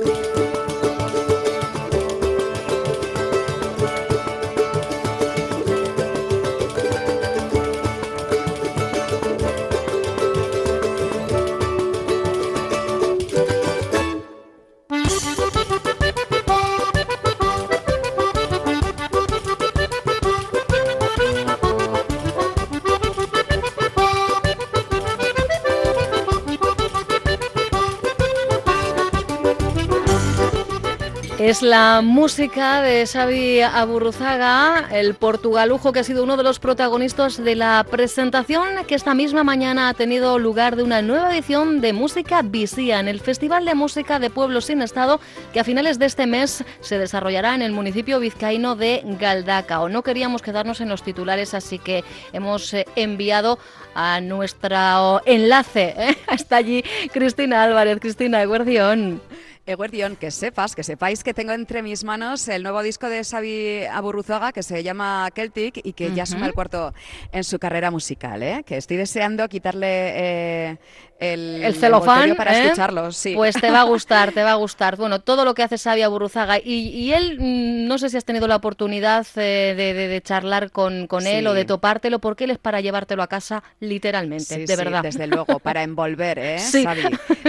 you Es la música de Xavi Aburruzaga, el portugalujo que ha sido uno de los protagonistas de la presentación que esta misma mañana ha tenido lugar de una nueva edición de Música Visía en el Festival de Música de Pueblos sin Estado que a finales de este mes se desarrollará en el municipio vizcaíno de Galdacao. No queríamos quedarnos en los titulares, así que hemos eh, enviado a nuestro enlace ¿eh? hasta allí Cristina Álvarez. Cristina, Guardión. Eguerdión, que sepas, que sepáis que tengo entre mis manos el nuevo disco de Xavi Aburruzaga que se llama Celtic y que ya suma el cuarto en su carrera musical, ¿eh? que estoy deseando quitarle eh, el, celofán para ¿eh? escucharlo. Sí. Pues te va a gustar, te va a gustar. Bueno, todo lo que hace Xavi Aburruzaga y, y él, mm, no sé si has tenido la oportunidad eh, de, de, de, charlar con, con él Sí. o de topártelo, porque él es para llevártelo a casa literalmente, Sí, de sí, verdad. desde luego, para envolver, ¿eh, Sí. Xavi?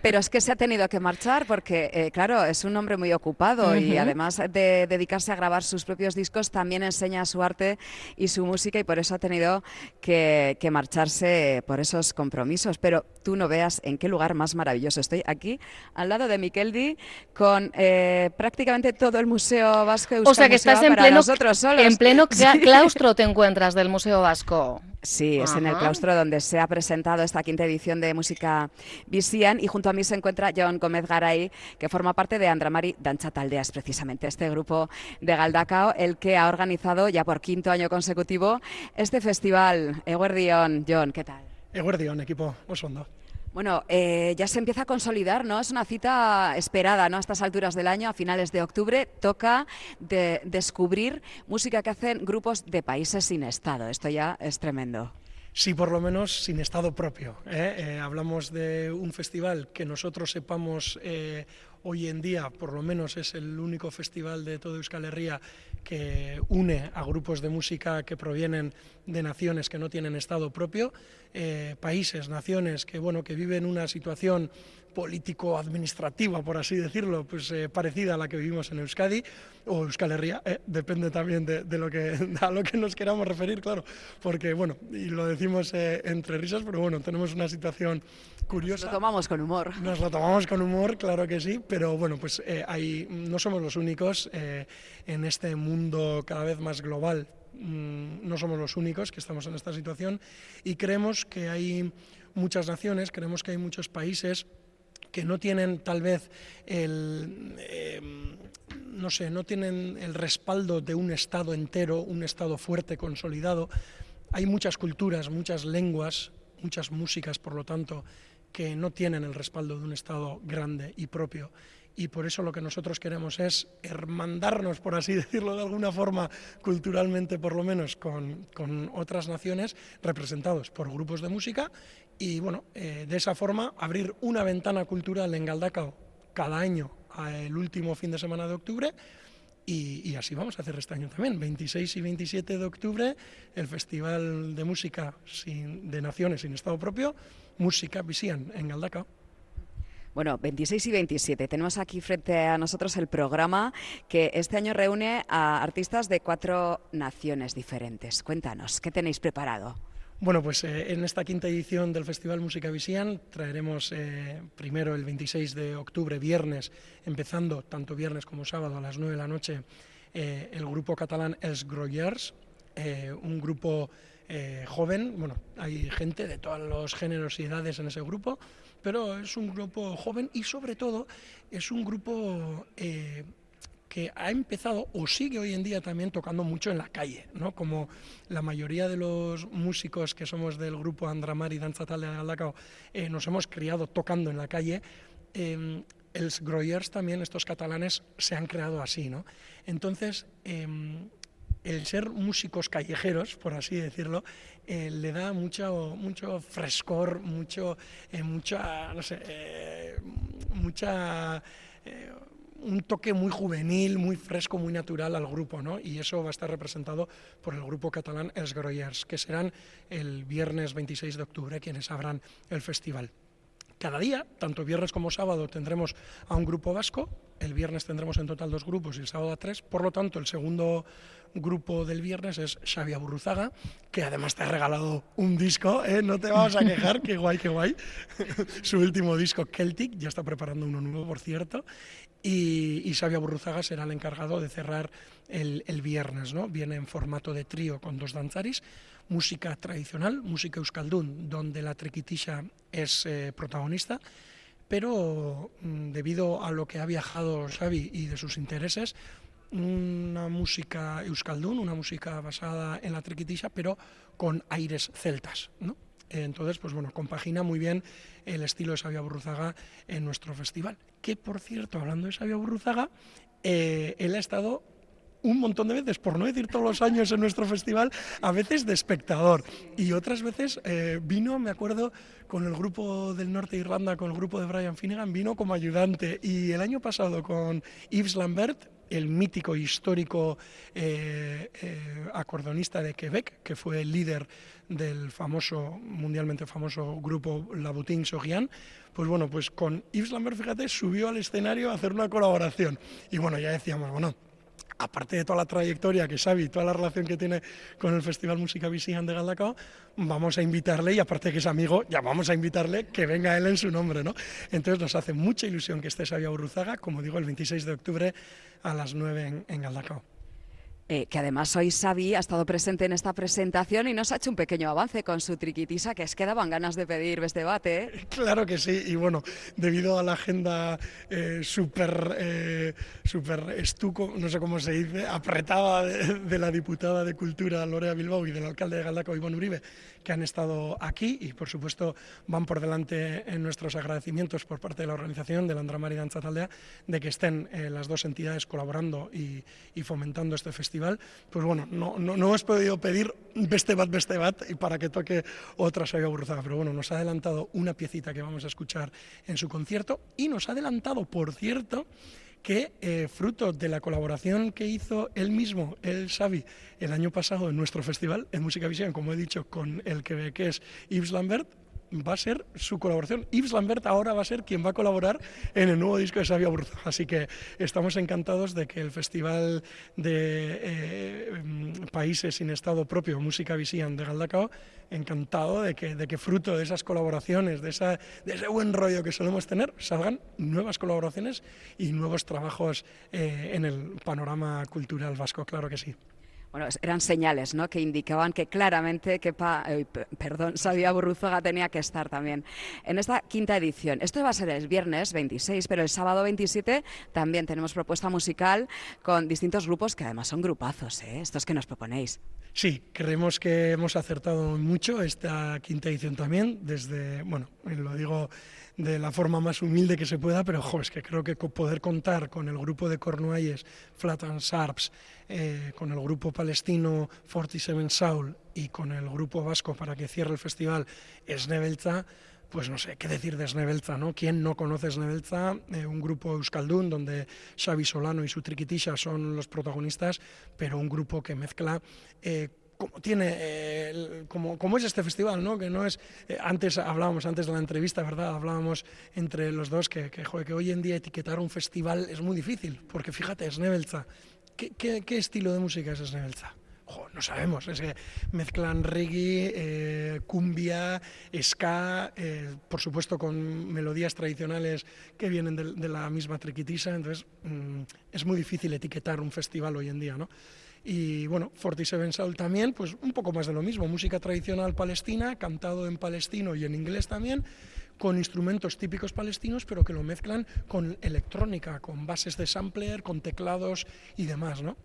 Pero es que se ha tenido que marchar porque, eh, claro, es un hombre muy ocupado y además de dedicarse a grabar sus propios discos, también enseña su arte y su música y por eso ha tenido que, que marcharse por esos compromisos. Pero tú no veas en qué lugar más maravilloso. Estoy aquí al lado de Miqueldi con eh, prácticamente todo el Museo Vasco O sea que Euskal estás en pleno, nosotros solos. en pleno claustro te encuentras del Museo Vasco. Sí, es en el claustro donde se ha presentado esta quinta edición de Música Visian y junto a mí se encuentra John Gómez Garay, que forma parte de Andramari Dancha Taldeas, precisamente este grupo de Galdacao, el que ha organizado ya por quinto año consecutivo este festival. Eguerdion, John, ¿qué tal? Eguerdión, equipo, oso ondo. Bueno, eh, ya se empieza a consolidar, ¿no? Es una cita esperada, ¿no? A estas alturas del año, a finales de octubre, toca de- descubrir música que hacen grupos de países sin Estado. Esto ya es tremendo. Sí, por lo menos sin estado propio. ¿eh? Eh, hablamos de un festival que nosotros sepamos hoy en día, por lo menos es el único festival de toda Euskal Herria que une a grupos de música que provienen de naciones que no tienen estado propio, eh, países, naciones que bueno que viven una situación político-administrativa, por así decirlo, pues eh, parecida a la que vivimos en Euskadi o Euskal Herria, eh, depende también de, de lo que a lo que nos queramos referir, claro, porque bueno, y lo decimos entre risas, pero bueno, tenemos una situación curiosa. Lo tomamos con humor. Nos lo tomamos con humor, claro que sí, pero bueno, pues eh, no somos los únicos eh, en este mundo cada vez más global. mm, No somos los únicos que estamos en esta situación y creemos que hay muchas naciones, creemos que hay muchos países que no tienen tal vez el, eh, no sé, no tienen el respaldo de un Estado entero, un Estado fuerte, consolidado. Hay muchas culturas, muchas lenguas, muchas músicas, por lo tanto, que no tienen el respaldo de un Estado grande y propio. Y por eso lo que nosotros queremos es hermandarnos, por así decirlo de alguna forma, culturalmente por lo menos, con, con otras naciones representados por grupos de música y bueno, eh, de esa forma abrir una ventana cultural en Galdacao cada año el último fin de semana de octubre y, así vamos a hacer este año también. 26 y 27 de octubre, el Festival de Música sin, de Naciones sin Estado Propio, Música Visian en Galdacao. Bueno, 26 y 27. Tenemos aquí frente a nosotros el programa que este año reúne a artistas de cuatro naciones diferentes. Cuéntanos, ¿qué tenéis preparado? Bueno, pues eh, en esta quinta edición del Festival Música Visian traeremos eh, primero el 26 de octubre, viernes, empezando tanto viernes como sábado a las 9 de la noche, eh, el grupo catalán Els Grollers, eh, un grupo joven, bueno, hay gente de todos los géneros y edades en ese grupo, pero es un grupo joven y sobre todo es un grupo que ha empezado o sigue hoy en día también tocando mucho en la calle, ¿no? Como la mayoría de los músicos que somos del grupo Andramar y Danza Tal de Galdacao eh, nos hemos criado tocando en la calle, eh, els Groyers también, estos catalanes, se han creado así, ¿no? Entonces, em, el ser músicos callejeros, por así decirlo, eh, le da mucho, mucho frescor, mucho, eh, mucha, no sé, eh, mucha un toque muy juvenil, muy fresco, muy natural al grupo, ¿no? Y eso va a estar representado por el grupo catalán Els Groyers, que serán el viernes 26 de octubre quienes abran el festival. Cada día, tanto viernes como sábado, tendremos a un grupo vasco. El viernes tendremos en total dos grupos y el sábado tres. Por lo tanto, el segundo grupo del viernes es Xavi Burruzaga, que además te ha regalado un disco, ¿eh? no te vamos a quejar, qué guay, qué guay. Su último disco, Celtic, ya está preparando uno nuevo, por cierto. Y, y Xavi será el encargado de cerrar el, viernes, ¿no? Viene en formato de trío con dos danzaris música tradicional, música euskaldun, donde la triquitisha es eh, protagonista, pero mm, debido a lo que ha viajado Xavi y de sus intereses, una música euskaldun, una música basada en la triquitisha, pero con aires celtas, ¿no? Entonces, pues bueno, compagina muy bien el estilo de Xavi Burruzaga en nuestro festival. Que, por cierto, hablando de Xavi Burruzaga, eh, él ha estado un montón de veces, por no decir todos los años en nuestro festival, a veces de espectador. Y otras veces eh, vino, me acuerdo, con el grupo del norte de Irlanda, con el grupo de Brian Finnegan, vino como ayudante. Y el año pasado con Yves Lambert, el mítico histórico eh, eh, acordonista de Quebec, que fue el líder del famoso, mundialmente famoso grupo La Boutique Sogian, pues bueno, pues con Yves Lambert, fíjate, subió al escenario a hacer una colaboración. Y bueno, ya decíamos, bueno, aparte de toda la trayectoria que Xavi, toda la relación que tiene con el Festival Música Visian de Galdacao, vamos a invitarle, y aparte que es amigo, ya vamos a invitarle que venga él en su nombre, ¿no? Entonces nos hace mucha ilusión que esté Xavi Burruzaga, como digo, el 26 de octubre a las 9 en, en Galdacao. Eh, que además hoy Xavi ha estado presente en esta presentación y nos ha hecho un pequeño avance con su triquitisa, que es que daban ganas de pedir este debate. ¿eh? Claro que sí, y bueno, debido a la agenda eh, súper eh, super estuco, no sé cómo se dice, apretada de, la diputada de Cultura Lorea Bilbao y del alcalde de Galdaco, Iván Uribe, que han estado aquí y por supuesto van por delante en nuestros agradecimientos por parte de la organización de la Andramar y Danza Taldea de que estén eh, las dos entidades colaborando y, fomentando este festival. Pues bueno, no, no, no hemos podido pedir beste bat, bat, y para que toque otra Xavi Burruzaga, pero bueno, nos ha adelantado una piecita que vamos a escuchar en su concierto y nos ha adelantado, por cierto, que eh, fruto de la colaboración que hizo él mismo, el Xavi, el año pasado en nuestro festival en Música Visión, como he dicho, con el que, es Yves Lambert, va a ser su colaboración. Yves Lambert ahora va a ser quien va a colaborar en el nuevo disco de Xavi Burza. Así que estamos encantados de que el Festival de eh, Países sin Estado Propio, Música Visión de Galdacao, encantado de que, de fruto de esas colaboraciones, de, esa, de ese buen rollo que solemos tener, salgan nuevas colaboraciones y nuevos trabajos eh, en el panorama cultural vasco, claro que sí. Bueno, eran señales ¿no? que indicaban que claramente que pa, eh, perdón, Sabia Burruzaga tenía que estar también en esta quinta edición. Esto va a ser el viernes 26, pero el sábado 27 también tenemos propuesta musical con distintos grupos que además son grupazos, ¿eh? estos que nos proponéis. Sí, creemos que hemos acertado mucho esta quinta edición también, desde, bueno, lo digo de la forma más humilde que se pueda, pero jo, que creo que poder contar con el grupo de Cornualles, Flat and Sharps, eh, con el grupo palestino 47 Soul y con el grupo vasco para que cierre el festival Snebelza, pues no sé qué decir de Snebelza, ¿no? ¿Quién no conoce Snebelza? Eh, un grupo euskaldún donde Xavi Solano y su triquitisha son los protagonistas, pero un grupo que mezcla eh, como tiene eh, como, como es este festival no que no es eh, antes hablábamos antes de la entrevista verdad hablábamos entre los dos que que, joder, que hoy en día etiquetar un festival es muy difícil porque fíjate Snebelza ¿qué, qué, qué estilo de música es Snebelza? No sabemos, es que mezclan reggae, eh, cumbia, ska, eh, por supuesto con melodías tradicionales que vienen de, de la misma triquitisa, entonces mmm, es muy difícil etiquetar un festival hoy en día, ¿no? Y bueno, 47 Soul también, pues un poco más de lo mismo, música tradicional palestina, cantado en palestino y en inglés también, con instrumentos típicos palestinos, pero que lo mezclan con electrónica, con bases de sampler, con teclados y demás, ¿no?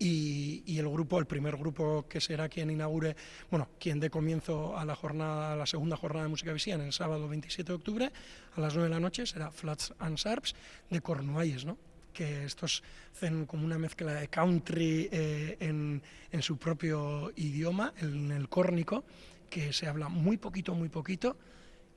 Y, el grupo, el primer grupo que será quien inaugure, bueno, quien dé comienzo a la jornada, a la segunda jornada de música visión el sábado 27 de octubre a las 9 de la noche será Flats and Sharps de Cornualles, ¿no? Que estos hacen como una mezcla de country eh, en, en, su propio idioma, en el córnico, que se habla muy poquito, muy poquito,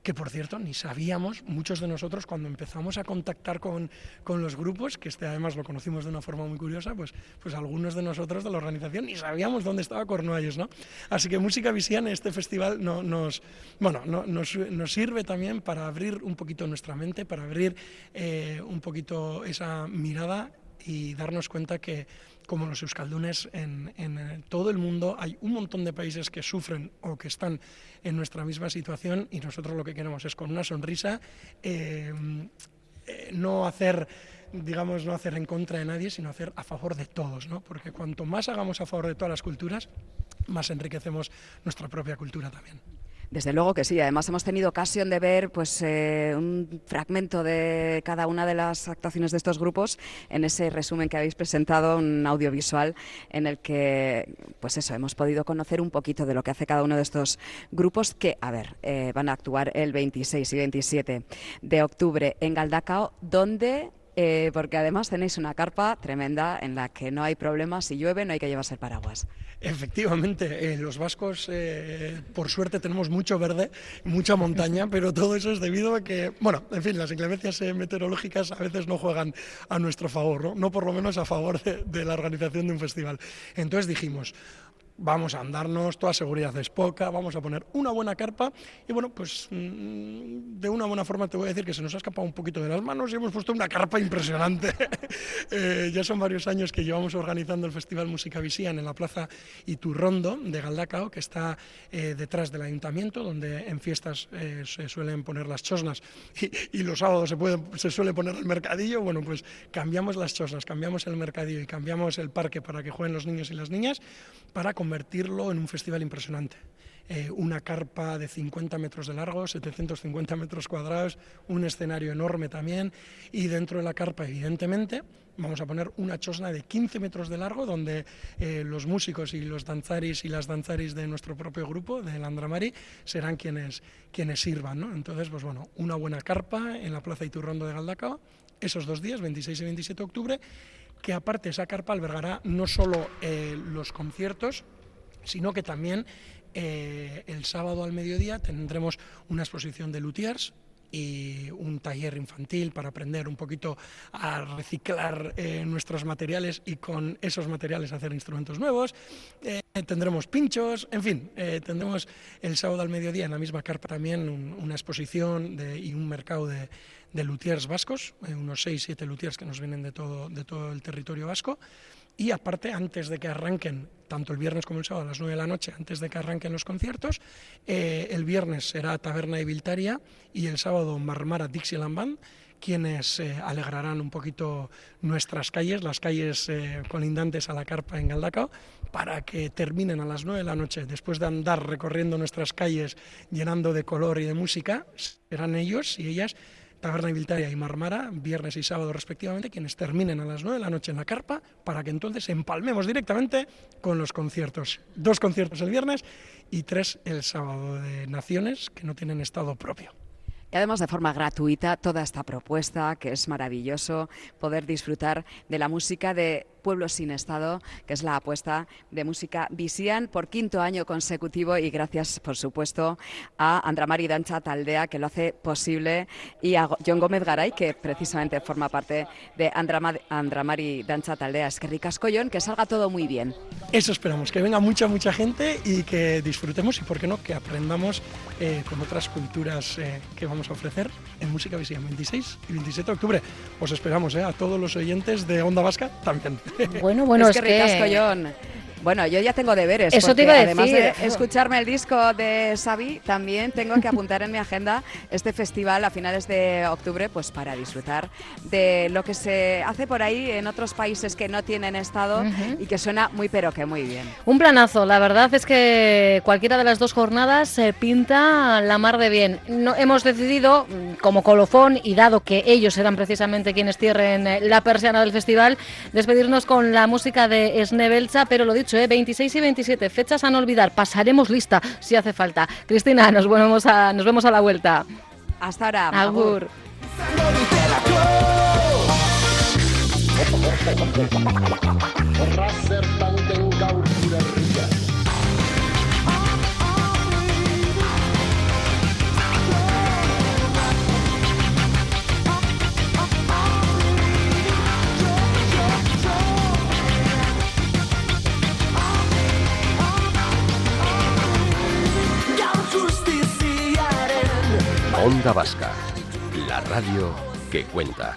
que por cierto ni sabíamos, muchos de nosotros cuando empezamos a contactar con, con, los grupos, que este además lo conocimos de una forma muy curiosa, pues, pues algunos de nosotros de la organización ni sabíamos dónde estaba Cornualles, ¿no? Así que Música Visión, este festival no, nos, bueno, no, nos, sirve también para abrir un poquito nuestra mente, para abrir eh, un poquito esa mirada y darnos cuenta que como los euskaldunes en, en, todo el mundo hay un montón de países que sufren o que están en nuestra misma situación y nosotros lo que queremos es con una sonrisa eh, eh, no hacer digamos no hacer en contra de nadie sino hacer a favor de todos ¿no? porque cuanto más hagamos a favor de todas las culturas más enriquecemos nuestra propia cultura también. Desde luego que sí. Además hemos tenido ocasión de ver pues eh, un fragmento de cada una de las actuaciones de estos grupos en ese resumen que habéis presentado, un audiovisual en el que pues eso hemos podido conocer un poquito de lo que hace cada uno de estos grupos que, a ver, eh, van a actuar el 26 y 27 de octubre en Galdacao, donde eh, porque además tenéis una carpa tremenda en la que no hay problemas, si llueve no hay que llevarse el paraguas. Efectivamente, eh, los vascos, eh, por suerte, tenemos mucho verde, mucha montaña, pero todo eso es debido a que, bueno, en fin, las inclemencias meteorológicas a veces no juegan a nuestro favor, no, no por lo menos a favor de la organización de un festival. Entonces dijimos, vamos a andarnos, toda seguridad es poca, vamos a poner una buena carpa y bueno, pues mm, de una buena forma te voy a decir que se nos ha escapado un poquito de las manos y hemos puesto una carpa impresionante. Eh, ya son varios años que llevamos organizando el Festival Música Visian en la Plaza Iturrondo de Galdacao, que está eh, detrás del ayuntamiento, donde en fiestas eh, se suelen poner las chosnas y, los sábados se, puede, se suele poner el mercadillo. Bueno, pues cambiamos las chosnas, cambiamos el mercadillo y cambiamos el parque para que jueguen los niños y las niñas para convertirlo en un festival impresionante. Eh, una carpa de 50 metros de largo, 750 metros cuadrados, un escenario enorme también y dentro de la carpa evidentemente vamos a poner una chosna de 15 metros de largo donde eh, los músicos y los danzaris y las danzaris de nuestro propio grupo, del Andramari, serán quienes, quienes sirvan. ¿no? Entonces, pues bueno, una buena carpa en la Plaza Iturrondo de Galdacao, esos dos días, 26 y 27 de octubre, que aparte esa carpa albergará no solo eh, los conciertos, sino que también eh, el sábado al mediodía tendremos una exposición de luthiers y un taller infantil para aprender un poquito a reciclar eh, nuestros materiales y con esos materiales hacer instrumentos nuevos. tendremos pinchos, en fin, tendremos el sábado al mediodía en la misma carpa también una exposición y un mercado de, de luthiers vascos, eh, unos 6-7 luthiers que nos vienen de todo, de todo el territorio vasco. Y aparte, antes de que arranquen, tanto el viernes como el sábado a las 9 de la noche, antes de que arranquen los conciertos, eh, el viernes será Taberna de Viltaria y el sábado Marmara Dixieland Band, quienes eh, alegrarán un poquito nuestras calles, las calles colindantes a la carpa en Galdacao, para que terminen a las 9 de la noche, después de andar recorriendo nuestras calles llenando de color y de música, serán ellos y ellas Taberna Viltaria y Marmara, viernes y sábado respectivamente, quienes terminen a las 9 de la noche en la carpa, para que entonces empalmemos directamente con los conciertos. Dos conciertos el viernes y tres el sábado de Naciones, que no tienen estado propio. Y además de forma gratuita toda esta propuesta, que es maravilloso poder disfrutar de la música de Pueblos sin Estado, que es la apuesta de música Visian por quinto año consecutivo y gracias, por supuesto, a Andramari Dancha Taldea, que lo hace posible, y a John Gómez Garay, que precisamente forma parte de Andramari Dancha Taldea. Es que ricas collón, que salga todo muy bien. Eso esperamos, que venga mucha, mucha gente y que disfrutemos y, por qué no, que aprendamos eh, con otras culturas eh, que vamos a ofrecer en Música Visian 26 y 27 de octubre. Os esperamos eh, a todos los oyentes de Onda Vasca también. Bueno, bueno, es, que, Bueno, yo ya tengo deberes. Eso te iba a Además decir. de escucharme el disco de Xavi, también tengo que apuntar en mi agenda este festival a finales de octubre, pues para disfrutar de lo que se hace por ahí en otros países que no tienen estado y que suena muy pero que muy bien. Un planazo, la verdad es que cualquiera de las dos jornadas se pinta la mar de bien. No, hemos decidido, mm, como colofón, y dado que ellos serán precisamente quienes cierren eh, la persiana del festival, despedirnos con la música de Snebelcha, pero lo dicho, eh, 26 y 27, fechas a no olvidar, pasaremos lista si hace falta. Cristina, nos vemos a, nos vemos a la vuelta. Hasta ahora. Agur. Onda Vasca, la radio que cuenta.